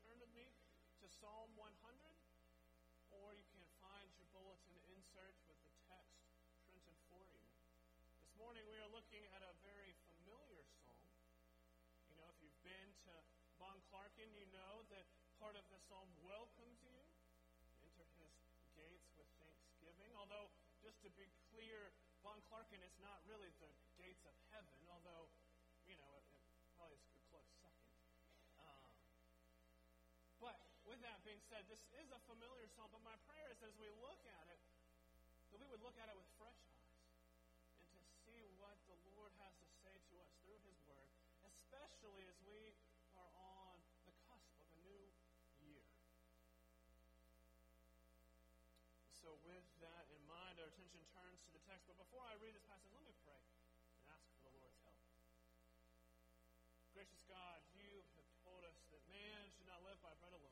turn with me to Psalm 100, or you can find your bulletin insert with the text printed for you. This morning we are looking at a very familiar psalm. You know, if you've been to Von Clarken, you know that part of the psalm welcomes you. Enter his gates with thanksgiving. Although, just to be clear, Von Clarken is not really the said, this is a familiar psalm, but my prayer is as we look at it, that we would look at it with fresh eyes and to see what the Lord has to say to us through his word, especially as we are on the cusp of a new year. So, with that in mind, our attention turns to the text. But before I read this passage, let me pray and ask for the Lord's help. Gracious God, you have told us that man should not live by bread alone,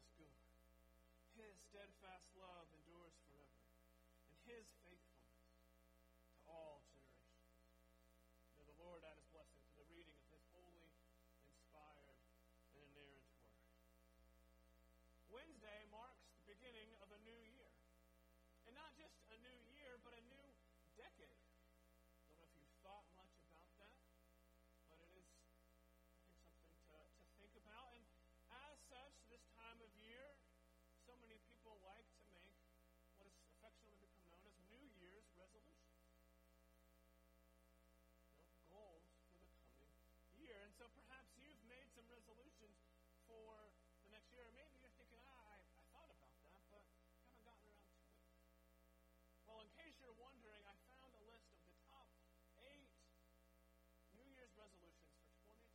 steadfast love endures forever, and his faithfulness to all generations. May the Lord add his blessing to the reading of his holy, inspired, and inerrant word. Wednesday so perhaps you've made some resolutions for the next year. Or maybe you're thinking, ah, I, I thought about that, but haven't gotten around to it. Well, in case you're wondering, I found a list of the top eight New Year's resolutions for 2020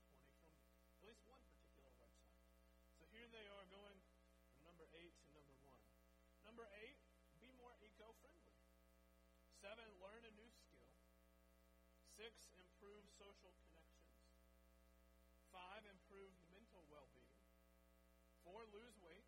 from at least one particular website. So here they are going from number eight to number one. Number eight, be more eco friendly. Seven, learn a new skill. Six, improve social lose weight.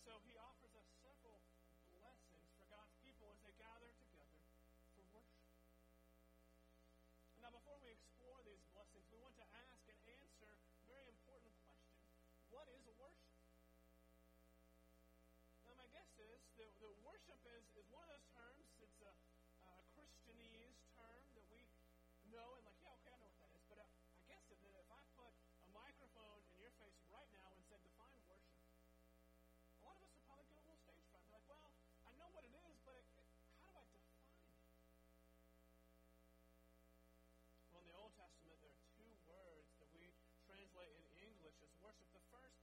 So, he offers us several blessings for God's people as they gather together for worship. Now, before we explore these blessings, we want to ask and answer a very important question What is worship? Now, my guess is that, that worship is, is one of those terms, it's a, a Christianese term that we know and, like, worship. The first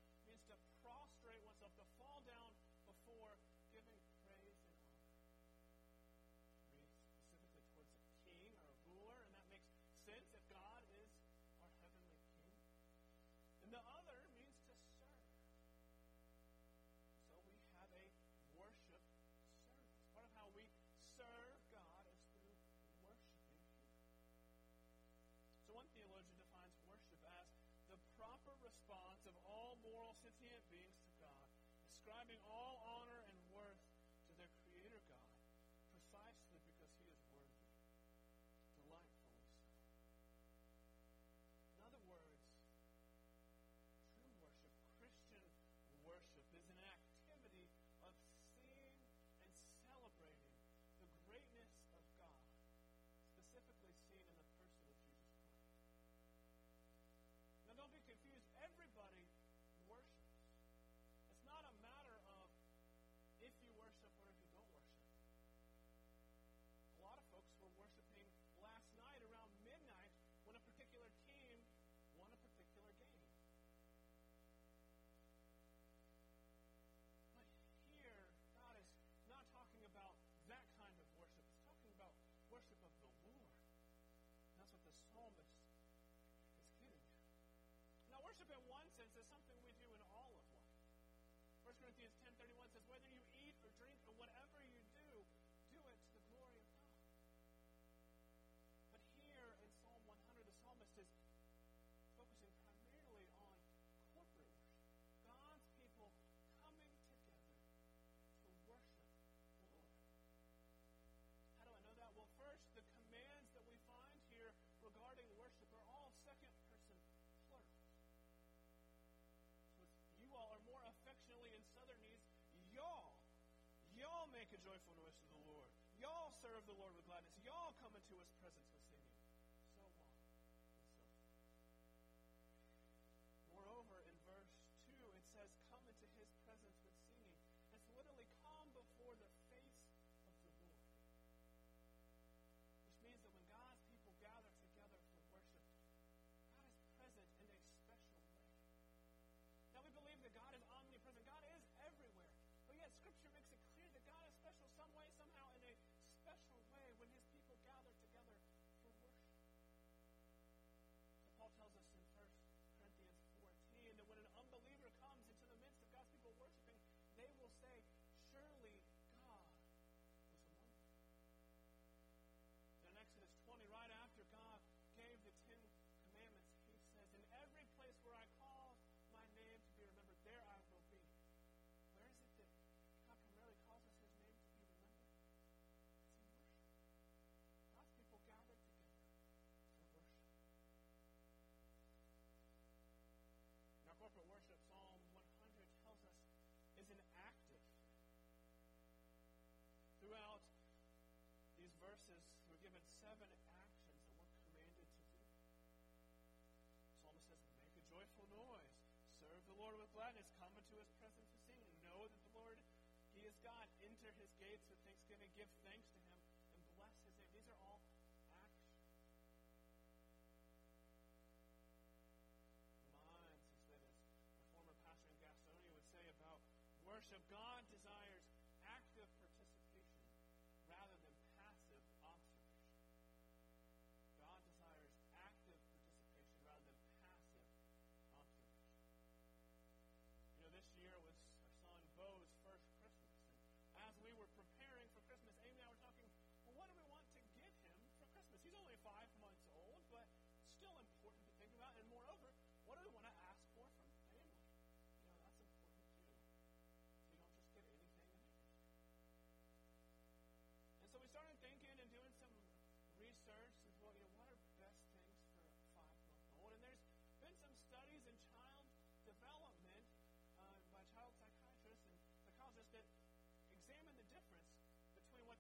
striving all on psalmist is. Now, worship in one sense is something we do in all of life. 1 Corinthians 10.31 says, whether you joyful noise to the Lord. Y'all serve the Lord with gladness. Y'all come into his presence with singing. give thanks to him and bless his name. These are all actions. Mines, he then as a former pastor in Gastonia would say about worship God.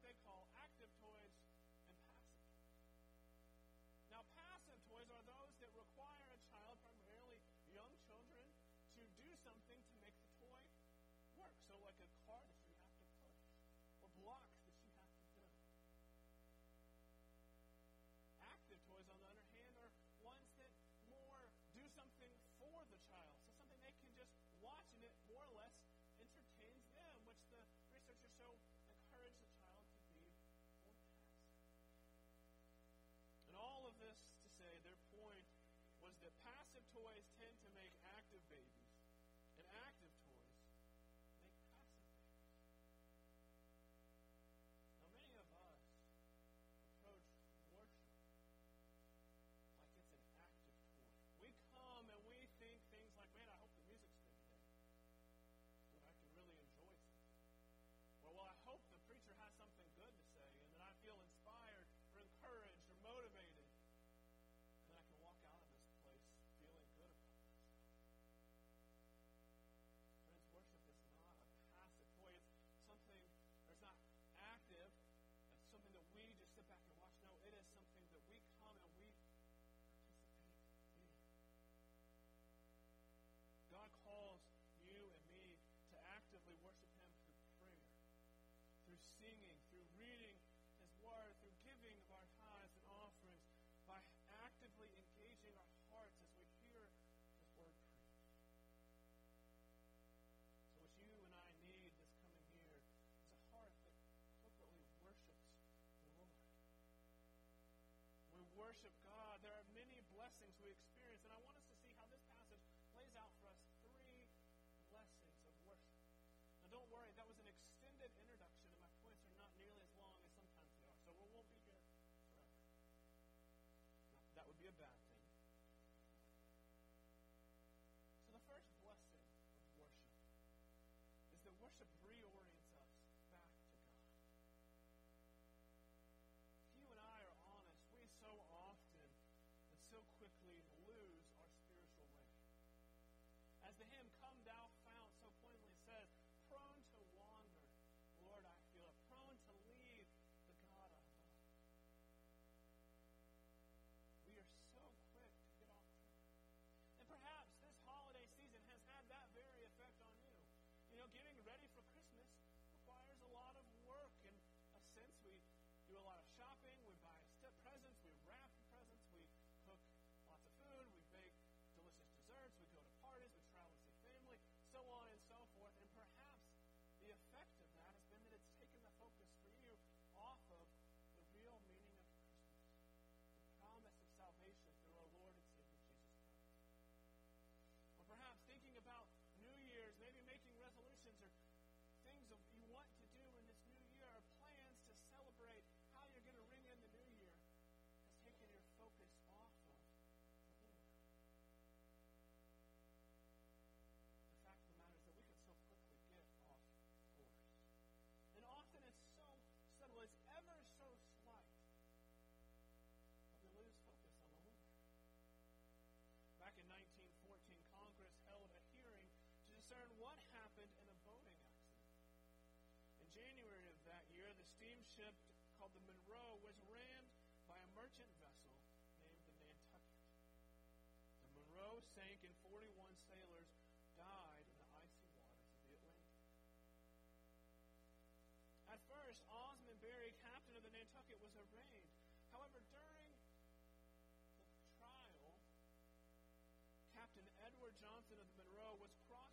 they call active toys and passive. Now, passive toys are those that require a child, primarily young children, to do something to make the toy work. So, like a car that you have to push, or blocks. that passive toys tend to make singing. January of that year, the steamship called the Monroe was rammed by a merchant vessel named the Nantucket. The Monroe sank and 41 sailors died in the icy waters of the Atlantic. At first, Osmond Berry, captain of the Nantucket, was arraigned. However, during the trial, Captain Edward Johnson of the Monroe was crossed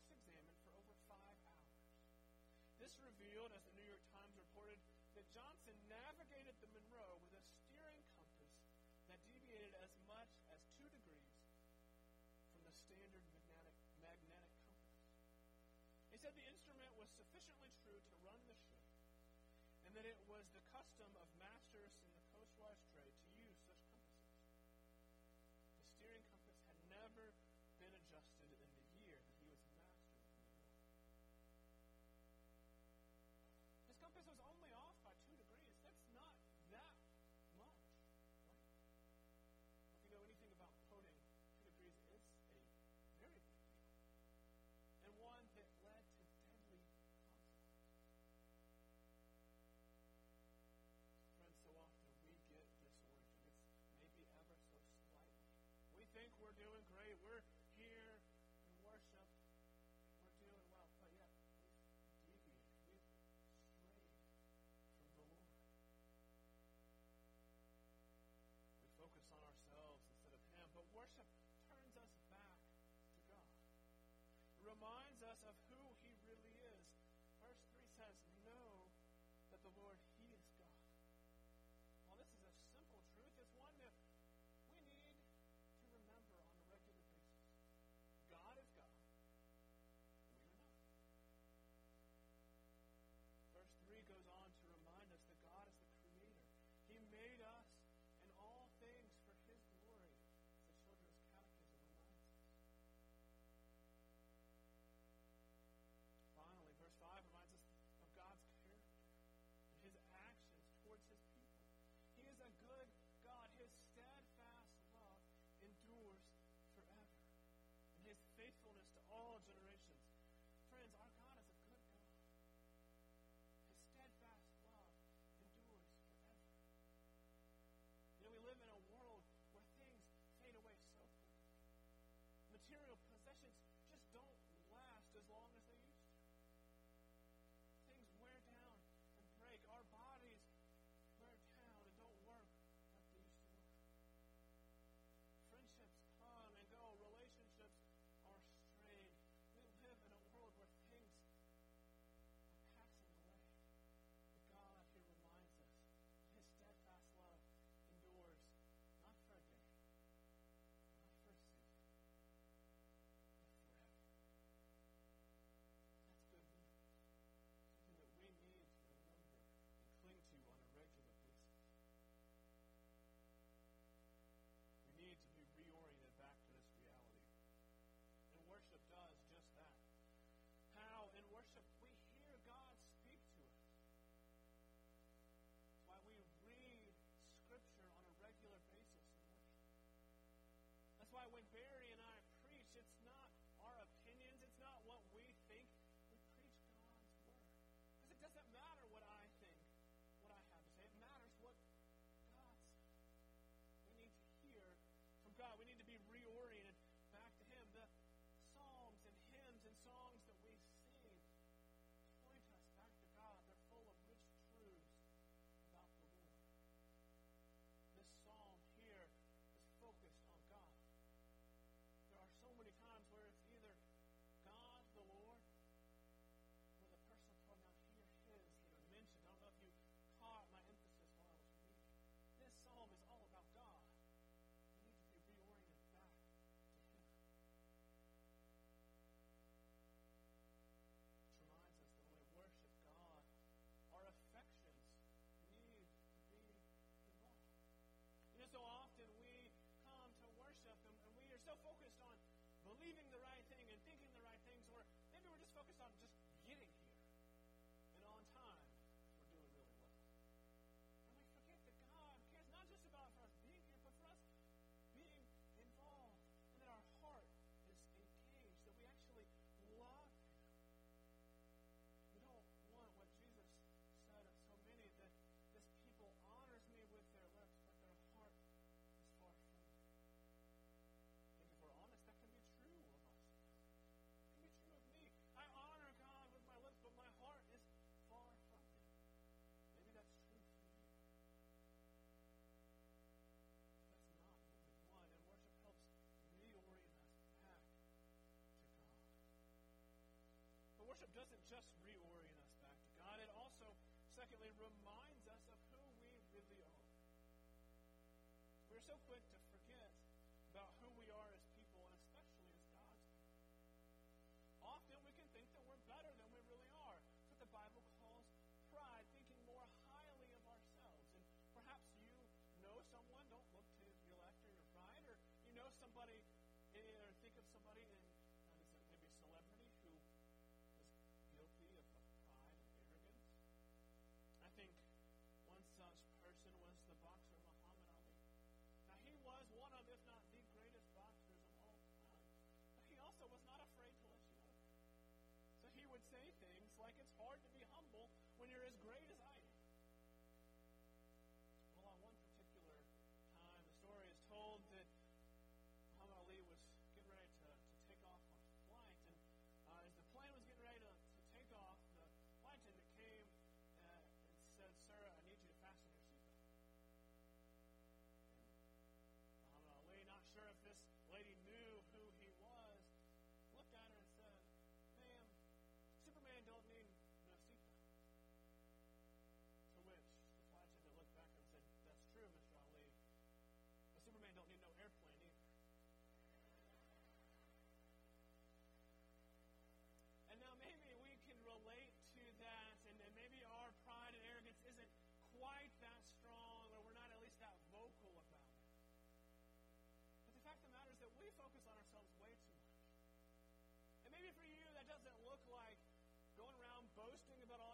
this revealed, as the New York Times reported, that Johnson navigated the Monroe with a steering compass that deviated as much as two degrees from the standard magnetic, magnetic compass. He said the instrument was sufficiently true to run the ship, and that it was the custom of masters in the coastwise faithfulness to all leaving the right just reorient us back to God, it also, secondly, reminds us of who we really are. We're so quick to was one of, if not the greatest boxers of all time. But he also was not afraid to let you know. So he would say things like, It's hard to be humble when you're as great as I quite that strong, or we're not at least that vocal about it. But the fact of the matter is that we focus on ourselves way too much. And maybe for you, that doesn't look like going around boasting about all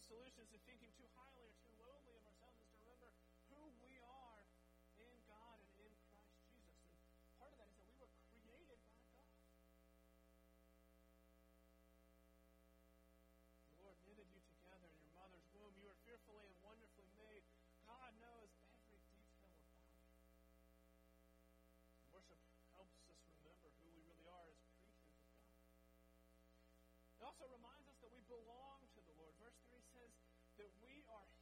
the solutions and thinking too highly that we are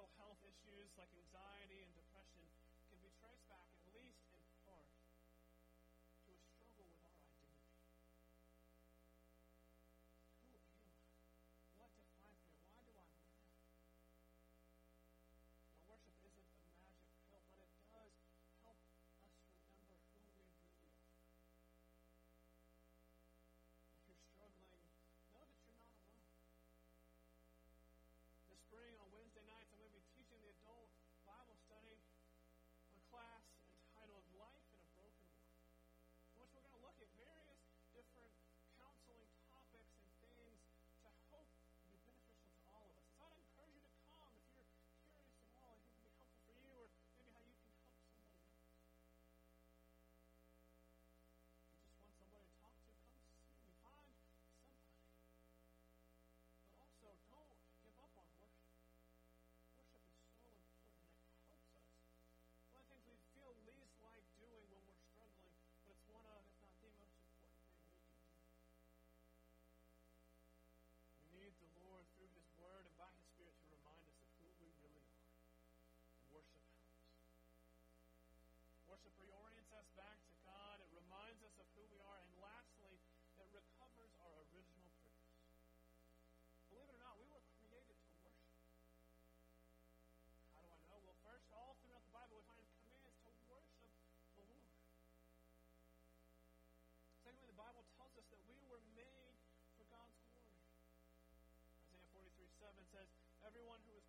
mental health issues like anxiety and 7 says, Everyone who is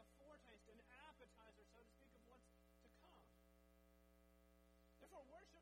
a foretaste, an appetizer, so to speak, of what's to come. Therefore, worship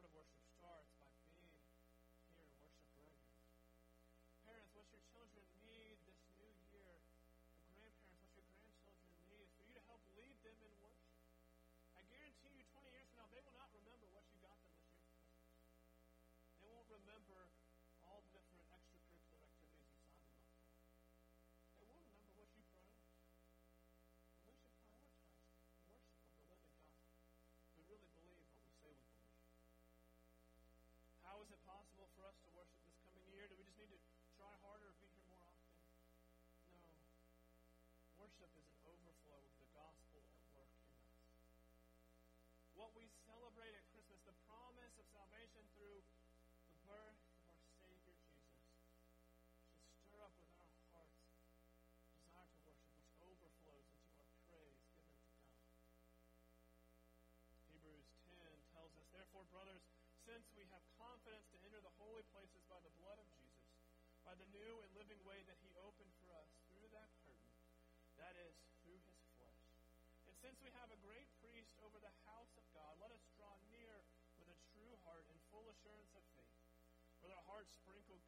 heart of worship starts by being here in worship regularly. Parents, what your children need this new year, or grandparents, what your grandchildren need is for you to help lead them in worship. I guarantee you 20 years from now, they will not remember what you got them this year for Christmas. They won't remember Worship is an overflow of the gospel at work in us. What we celebrate at Christmas, the promise of salvation through the birth of our Savior Jesus, should stir up within our hearts desire to worship, which overflows into our praise given to God. Hebrews 10 tells us, Therefore, brothers, since we have confidence to enter the holy places by the blood of Jesus, by the new and living way that he opened since we have a great priest over the house of God, let us draw near with a true heart and full assurance of faith, with our hearts sprinkled